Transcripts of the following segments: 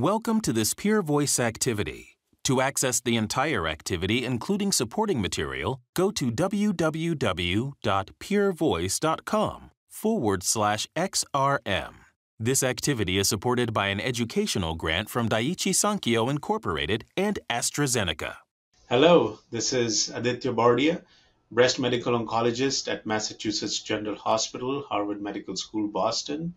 Welcome to this Peer Voice activity. To access the entire activity, including supporting material, go to www.peervoice.com forward slash XRM. This activity is supported by an educational grant from Daiichi Sankyo Incorporated and AstraZeneca. Hello, this is Aditya Bardia, breast medical oncologist at Massachusetts General Hospital, Harvard Medical School, Boston.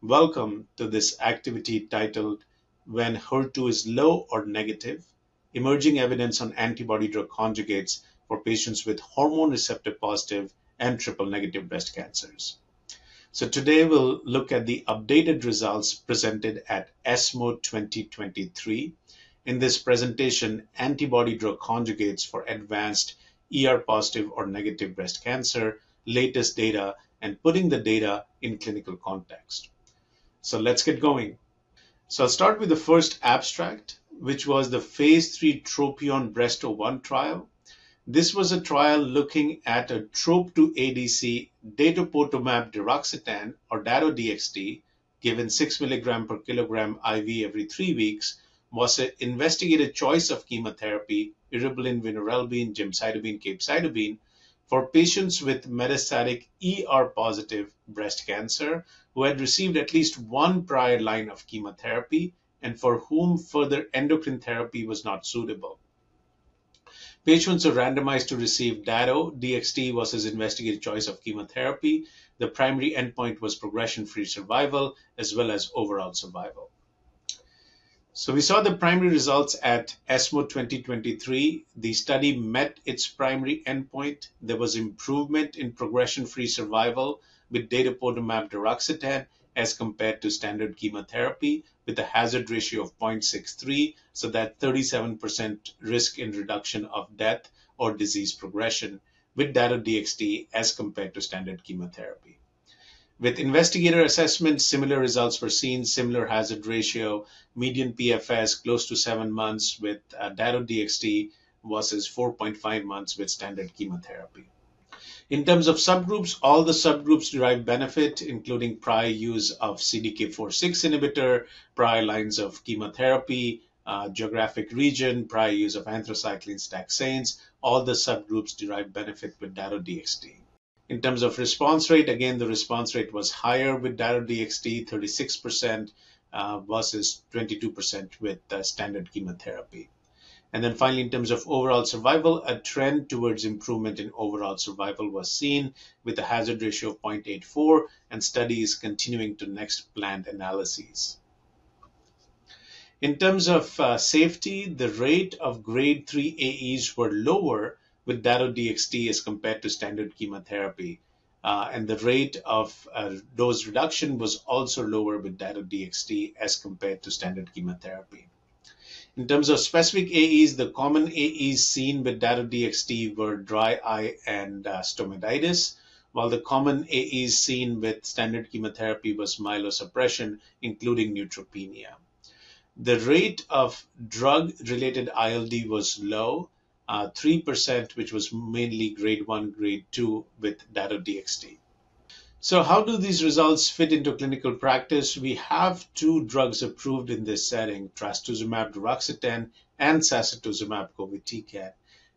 Welcome to this activity titled When HER2 is Low or Negative Emerging Evidence on Antibody Drug Conjugates for Patients with Hormone Receptor Positive and Triple Negative Breast Cancers. So today we'll look at the updated results presented at ESMO 2023. In this presentation, antibody drug conjugates for advanced ER positive or negative breast cancer, latest data, and putting the data in clinical context. So let's get going. So I'll start with the first abstract, which was the phase 3 Tropion Breast 01 trial. This was a trial looking at a TROP2 ADC datopotamab deruxtecan or DATO-DXd, given 6 milligram per kilogram IV every three weeks was an investigated choice of chemotherapy, eribulin, vinorelbine, gemcitabine, capecitabine, for patients with metastatic ER positive breast cancer who had received at least one prior line of chemotherapy and for whom further endocrine therapy was not suitable. Patients were randomized to receive DATO. DXd was his investigated choice of chemotherapy. The primary endpoint was progression-free survival as well as overall survival. So we saw the primary results at ESMO 2023. The study met its primary endpoint. There was improvement in progression-free survival with datopotamab deruxtecan as compared to standard chemotherapy with a hazard ratio of 0.63, so that 37% risk in reduction of death or disease progression with Dato-DXd as compared to standard chemotherapy. With investigator assessment, similar results were seen, similar hazard ratio, median PFS close to seven months with uh, Dato-DXd versus 4.5 months with standard chemotherapy. In terms of subgroups, all the subgroups derive benefit, including prior use of CDK4/6 inhibitor, prior lines of chemotherapy, uh, geographic region, prior use of anthracyclines, taxanes. All the subgroups derive benefit with Dato-DXd. In terms of response rate, again, the response rate was higher with Dato-DXd, 36% uh, versus 22% with uh, standard chemotherapy. And then finally, in terms of overall survival, a trend towards improvement in overall survival was seen with a hazard ratio of 0.84 and studies continuing to next planned analyses. In terms of uh, safety, the rate of grade 3 AEs were lower with Dato-DXd as compared to standard chemotherapy. Uh, and the rate of uh, dose reduction was also lower with Dato-DXd as compared to standard chemotherapy. In terms of specific AEs, the common AEs seen with Dato-DXd were dry eye and uh, stomatitis, while the common AEs seen with standard chemotherapy was myelosuppression, including neutropenia. The rate of drug-related ILD was low, uh, 3%, which was mainly grade 1, grade 2 with Dato-DXd. So how do these results fit into clinical practice? We have two drugs approved in this setting, trastuzumab deruxtecan and sacituzumab govitecan.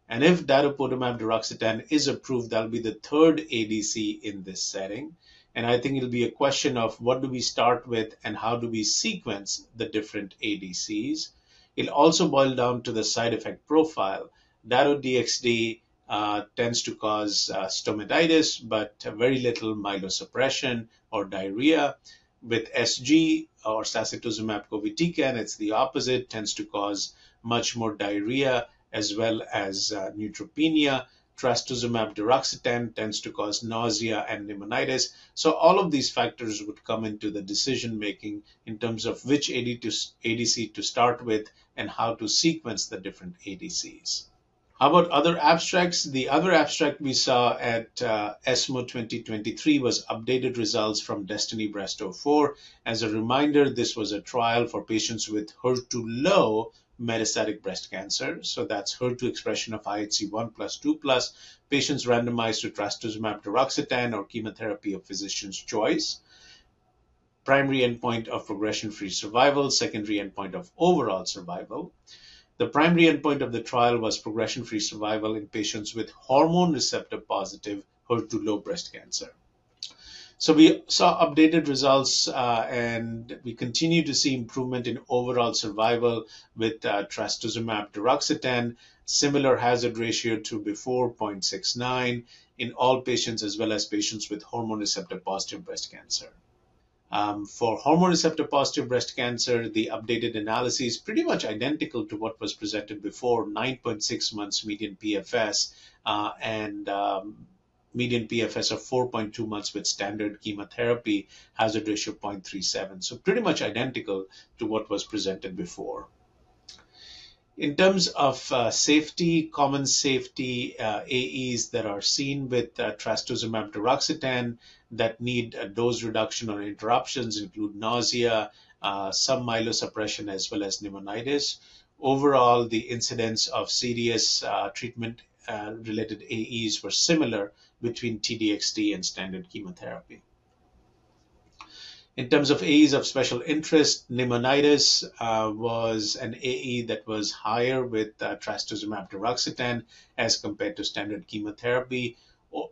And if datopotamab deruxtecan is approved, that'll be the third ADC in this setting. And I think it'll be a question of what do we start with and how do we sequence the different ADCs. It'll also boil down to the side effect profile. Dato-DXd uh, tends to cause uh, stomatitis, but very little myelosuppression or diarrhea. With SG or sacituzumab govitecan, it's the opposite, tends to cause much more diarrhea as well as uh, neutropenia. Trastuzumab deruxtecan tends to cause nausea and pneumonitis. So all of these factors would come into the decision making in terms of which ADC to start with and how to sequence the different ADCs. How about other abstracts? The other abstract we saw at uh, ESMO 2023 was updated results from Destiny Breast 04. As a reminder, this was a trial for patients with HER2 low metastatic breast cancer. So that's HER2 expression of IHC 1 plus 2 plus. Patients randomized to trastuzumab deruxtecan or chemotherapy of physician's choice primary endpoint of progression-free survival, secondary endpoint of overall survival. The primary endpoint of the trial was progression-free survival in patients with hormone receptor positive HER2 low breast cancer. So we saw updated results, uh, and we continue to see improvement in overall survival with uh, trastuzumab deruxtecan, similar hazard ratio to before 0.69 in all patients as well as patients with hormone receptor positive breast cancer. Um, for hormone receptor positive breast cancer, the updated analysis is pretty much identical to what was presented before 9.6 months median PFS uh, and um, median PFS of 4.2 months with standard chemotherapy, hazard ratio 0.37. So pretty much identical to what was presented before. In terms of uh, safety, common safety uh, AEs that are seen with uh, trastuzumab deruxtecan that need dose reduction or interruptions include nausea, uh, some myelosuppression, as well as pneumonitis. Overall, the incidence of serious uh, treatment uh, related AEs were similar between T-DXd and standard chemotherapy. In terms of AEs of special interest, pneumonitis uh, was an AE that was higher with uh, trastuzumab deruxtecan as compared to standard chemotherapy.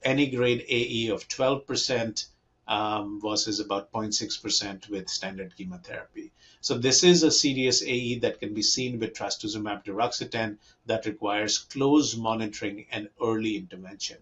Any grade AE of 12% um, versus about 0.6% with standard chemotherapy. So this is a serious AE that can be seen with trastuzumab deruxtecan that requires close monitoring and early intervention.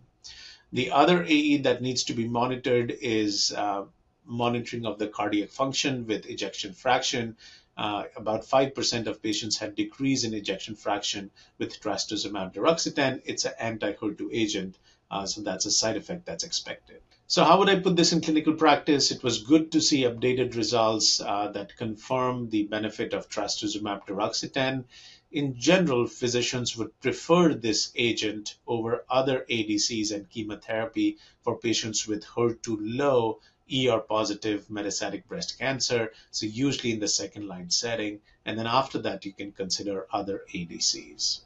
The other AE that needs to be monitored is uh, monitoring of the cardiac function with ejection fraction. Uh, about 5% of patients had decrease in ejection fraction with trastuzumab deruxtecan. It's an anti-HER2 agent, uh, so that's a side effect that's expected. So how would I put this in clinical practice? It was good to see updated results uh, that confirm the benefit of trastuzumab deruxtecan. In general, physicians would prefer this agent over other ADCs and chemotherapy for patients with HER2 low ER positive metastatic breast cancer. So usually in the second line setting. And then after that, you can consider other ADCs.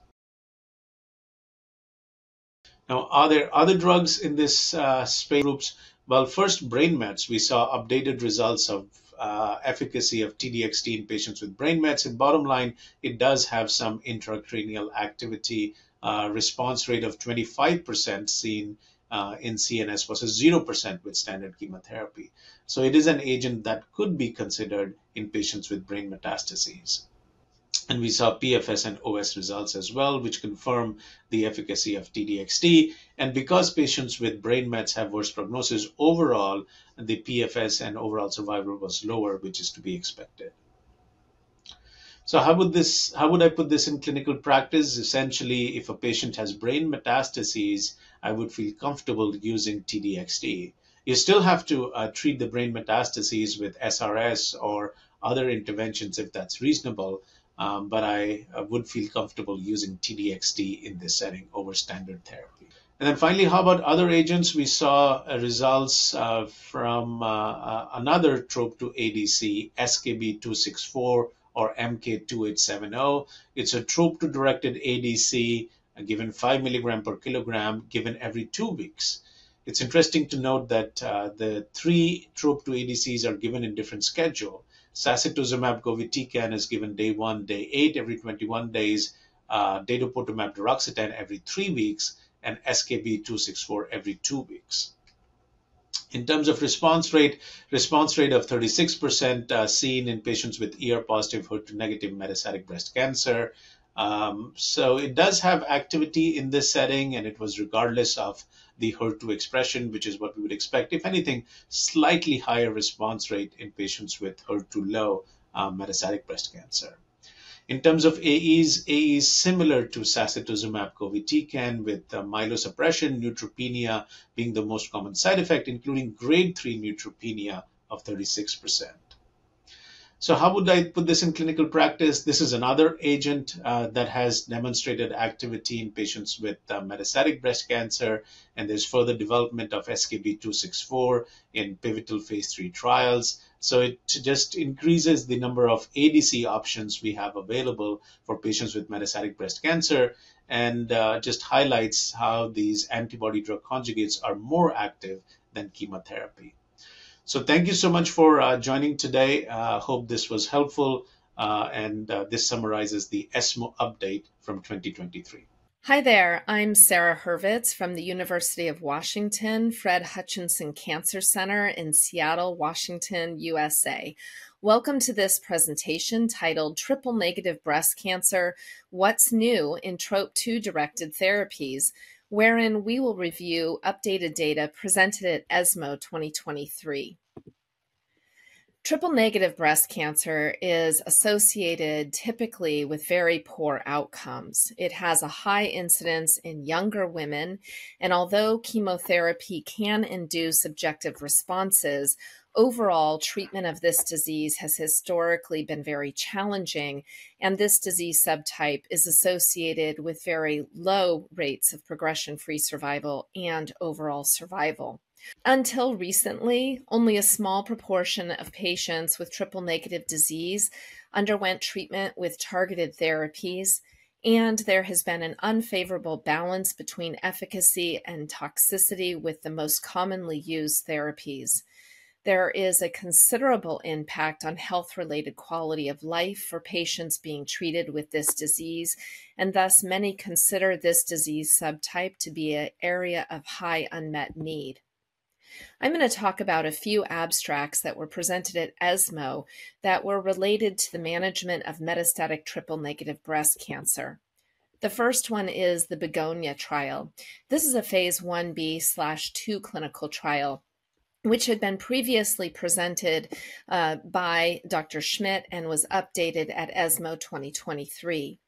Now, are there other drugs in this uh, space groups? Well, first, brain mets. We saw updated results of uh, efficacy of T-DXd in patients with brain mets. And bottom line, it does have some intracranial activity, uh, response rate of 25% seen uh, in CNS versus 0% with standard chemotherapy. So it is an agent that could be considered in patients with brain metastases. And we saw PFS and OS results as well, which confirm the efficacy of T-DXd. And because patients with brain mets have worse prognosis overall, the PFS and overall survival was lower, which is to be expected. So how would this how would I put this in clinical practice? Essentially, if a patient has brain metastases, I would feel comfortable using T-DXd. You still have to uh, treat the brain metastases with SRS or other interventions if that's reasonable, um, but I, I would feel comfortable using T-DXd in this setting over standard therapy. And then finally, how about other agents? We saw uh, results uh, from uh, uh another TROP2 ADC, SKB264 or MK2870. It's a TROP2 directed ADC uh, given 5 milligram per kilogram given every two weeks. It's interesting to note that uh, the three TROP2 ADCs are given in different schedule. Sacituzumab govitecan is given day one, day eight, every 21 days. Uh, datopotamab deruxtecan every three weeks, and SKB264 every two weeks. In terms of response rate, response rate of 36% uh, seen in patients with ER positive HER2 negative metastatic breast cancer. Um, so it does have activity in this setting, and it was regardless of the HER2 expression, which is what we would expect. If anything, slightly higher response rate in patients with HER2 low uh, metastatic breast cancer. In terms of AEs, AEs similar to sacituzumab govitecan with uh, myelosuppression, neutropenia being the most common side effect, including grade 3 neutropenia of 36%. So how would I put this in clinical practice? This is another agent uh, that has demonstrated activity in patients with uh, metastatic breast cancer, and there's further development of SKB264 in pivotal phase three trials. So it just increases the number of ADC options we have available for patients with metastatic breast cancer and uh, just highlights how these antibody drug conjugates are more active than chemotherapy. So thank you so much for uh, joining today. Uh, hope this was helpful uh, and uh, this summarizes the ESMO update from 2023. Hi there, I'm Sarah Hurvitz from the University of Washington Fred Hutchinson Cancer Center in Seattle, Washington, USA. Welcome to this presentation titled Triple Negative Breast Cancer What's New in TROP2 Directed Therapies, wherein we will review updated data presented at ESMO 2023. Triple negative breast cancer is associated typically with very poor outcomes. It has a high incidence in younger women, and although chemotherapy can induce objective responses, overall treatment of this disease has historically been very challenging, and this disease subtype is associated with very low rates of progression free survival and overall survival. Until recently, only a small proportion of patients with triple negative disease underwent treatment with targeted therapies, and there has been an unfavorable balance between efficacy and toxicity with the most commonly used therapies. There is a considerable impact on health related quality of life for patients being treated with this disease, and thus many consider this disease subtype to be an area of high unmet need. I'm going to talk about a few abstracts that were presented at ESMO that were related to the management of metastatic triple negative breast cancer. The first one is the Begonia trial. This is a phase 1b slash 2 clinical trial which had been previously presented uh, by Dr. Schmid and was updated at ESMO 2023.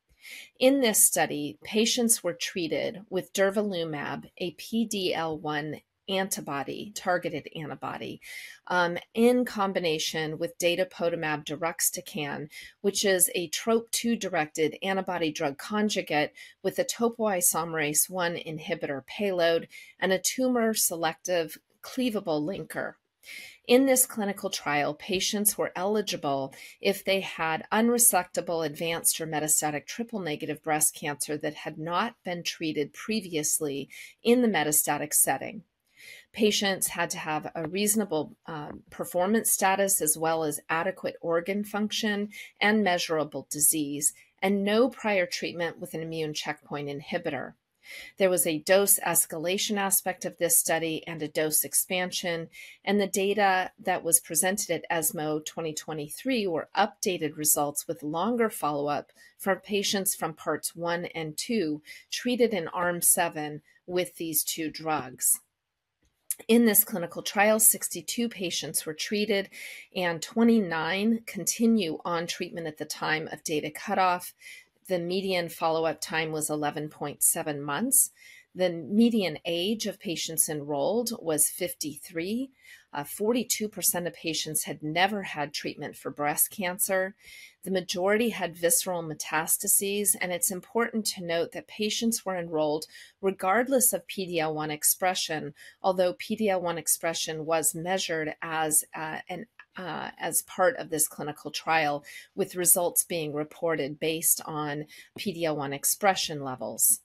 In this study, patients were treated with durvalumab, a PDL1 antibody, targeted antibody, um, in combination with datopotamab deruxtecan, which is a TROP2 directed antibody drug conjugate with a topoisomerase 1 inhibitor payload and a tumor selective cleavable linker. In this clinical trial, patients were eligible if they had unresectable advanced or metastatic triple negative breast cancer that had not been treated previously in the metastatic setting. Patients had to have a reasonable um, performance status as well as adequate organ function and measurable disease, and no prior treatment with an immune checkpoint inhibitor. There was a dose escalation aspect of this study and a dose expansion, and the data that was presented at ESMO 2023 were updated results with longer follow up for patients from parts 1 and 2 treated in ARM 7 with these two drugs. In this clinical trial, 62 patients were treated and 29 continue on treatment at the time of data cutoff. The median follow up time was 11.7 months. The median age of patients enrolled was 53. Uh, 42% of patients had never had treatment for breast cancer. The majority had visceral metastases, and it's important to note that patients were enrolled regardless of PD-L1 expression, although PD-L1 expression was measured as uh, an uh, as part of this clinical trial, with results being reported based on PD-L1 expression levels.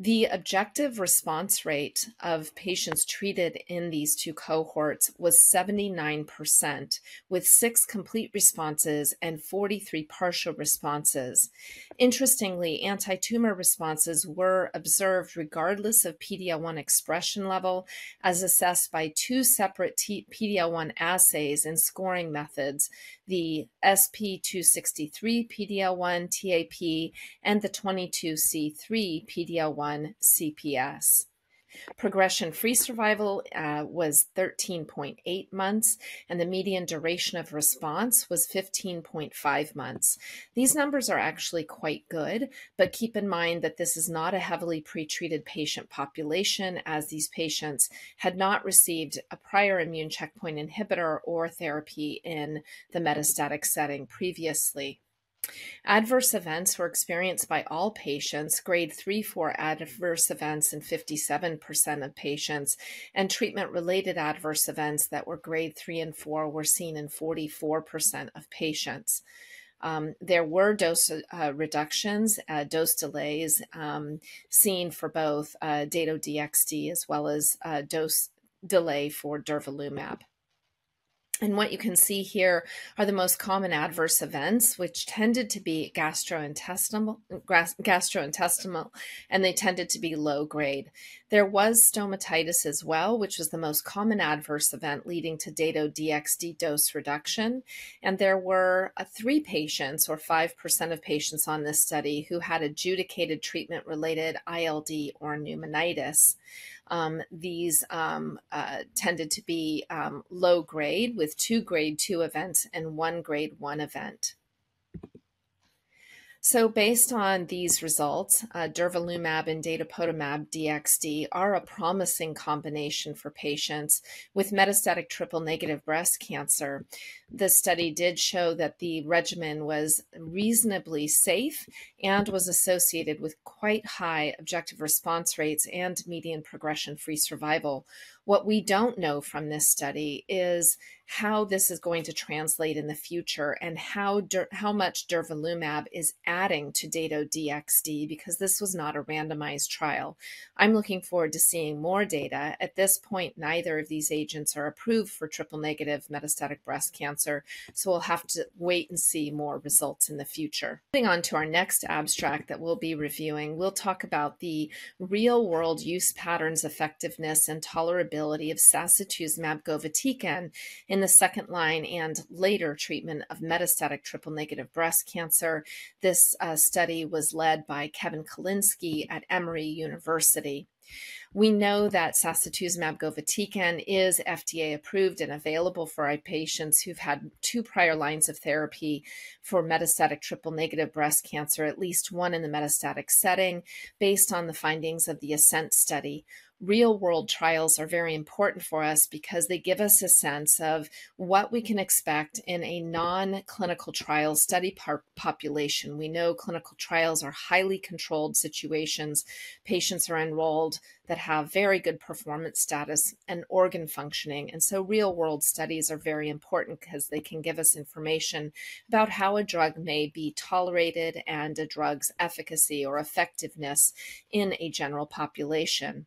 The objective response rate of patients treated in these two cohorts was 79%, with six complete responses and 43 partial responses. Interestingly, anti tumor responses were observed regardless of PD-L1 expression level, as assessed by two separate PD-L1 assays and scoring methods the SP263 PD-L1 TAP and the 22C3 PD-L1 CPS. Progression free survival uh, was 13.8 months, and the median duration of response was 15.5 months. These numbers are actually quite good, but keep in mind that this is not a heavily pretreated patient population, as these patients had not received a prior immune checkpoint inhibitor or therapy in the metastatic setting previously. Adverse events were experienced by all patients, grade 3 4 adverse events in 57% of patients, and treatment related adverse events that were grade 3 and 4 were seen in 44% of patients. Um, there were dose uh, reductions, uh, dose delays um, seen for both uh, Dato-DXd as well as uh, dose delay for durvalumab. And what you can see here are the most common adverse events, which tended to be gastrointestinal, gastrointestinal, and they tended to be low grade. There was stomatitis as well, which was the most common adverse event leading to Dato-DXd dose reduction. And there were uh, three patients, or 5% of patients on this study, who had adjudicated treatment-related ILD or pneumonitis. Um, these um, uh, tended to be um, low grade with two grade two events and one grade one event. So, based on these results, uh, and datopotamab DXD are a promising combination for patients with metastatic triple negative breast cancer. The study did show that the regimen was reasonably safe and was associated with quite high objective response rates and median progression free survival. What we don't know from this study is how this is going to translate in the future and how how much durvalumab is adding to Dato-DXd because this was not a randomized trial. I'm looking forward to seeing more data. At this point, neither of these agents are approved for triple negative metastatic breast cancer, so we'll have to wait and see more results in the future. Moving on to our next abstract that we'll be reviewing, we'll talk about the real world use patterns, effectiveness, and tolerability of sacituzumab govitecan in the second line and later treatment of metastatic triple negative breast cancer. This uh, study was led by Kevin Kalinsky at Emory University. We know that sacituzumab govitecan is FDA approved and available for our patients who've had two prior lines of therapy for metastatic triple negative breast cancer, at least one in the metastatic setting, based on the findings of the ASCENT study real world trials are very important for us because they give us a sense of what we can expect in a non clinical trial study par- population. We know clinical trials are highly controlled situations. Patients are enrolled that have very good performance status and organ functioning. And so, real world studies are very important because they can give us information about how a drug may be tolerated and a drug's efficacy or effectiveness in a general population.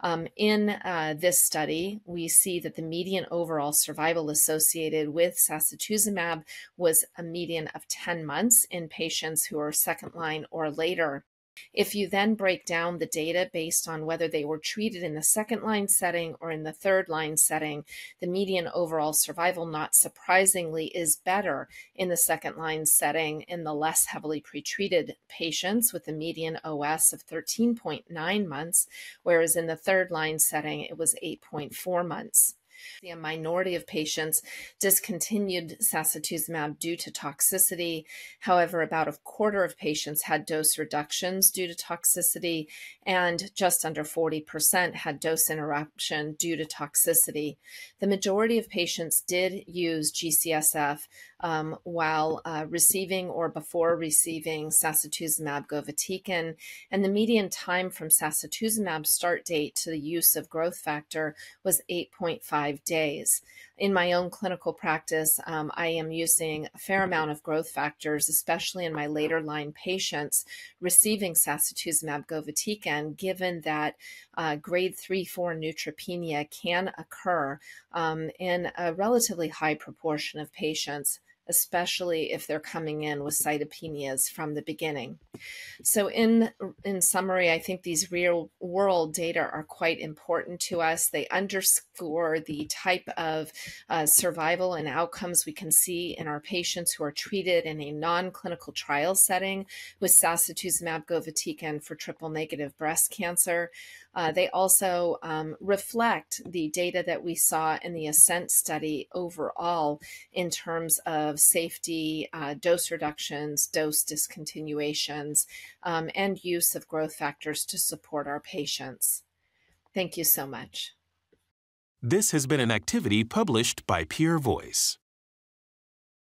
Um, in uh, this study, we see that the median overall survival associated with sacituzumab was a median of 10 months in patients who are second line or later. If you then break down the data based on whether they were treated in the second line setting or in the third line setting, the median overall survival, not surprisingly, is better in the second line setting in the less heavily pretreated patients with a median OS of 13.9 months, whereas in the third line setting, it was 8.4 months. A minority of patients discontinued sacituzumab due to toxicity. However, about a quarter of patients had dose reductions due to toxicity, and just under 40% had dose interruption due to toxicity. The majority of patients did use GCSF um, while uh, receiving or before receiving sacituzumab govitecan, and the median time from sacituzumab start date to the use of growth factor was 8.5 days. In my own clinical practice, um, I am using a fair amount of growth factors, especially in my later line patients receiving sacituzumab govitecan, given that uh, grade 3 4 neutropenia can occur um, in a relatively high proportion of patients especially if they're coming in with cytopenias from the beginning. So in in summary, I think these real world data are quite important to us. They underscore the type of uh, survival and outcomes we can see in our patients who are treated in a non-clinical trial setting with sacituzumab govitecan for triple negative breast cancer. Uh, they also um, reflect the data that we saw in the ASCENT study overall in terms of safety, uh, dose reductions, dose discontinuations, um, and use of growth factors to support our patients. Thank you so much. This has been an activity published by Peer Voice.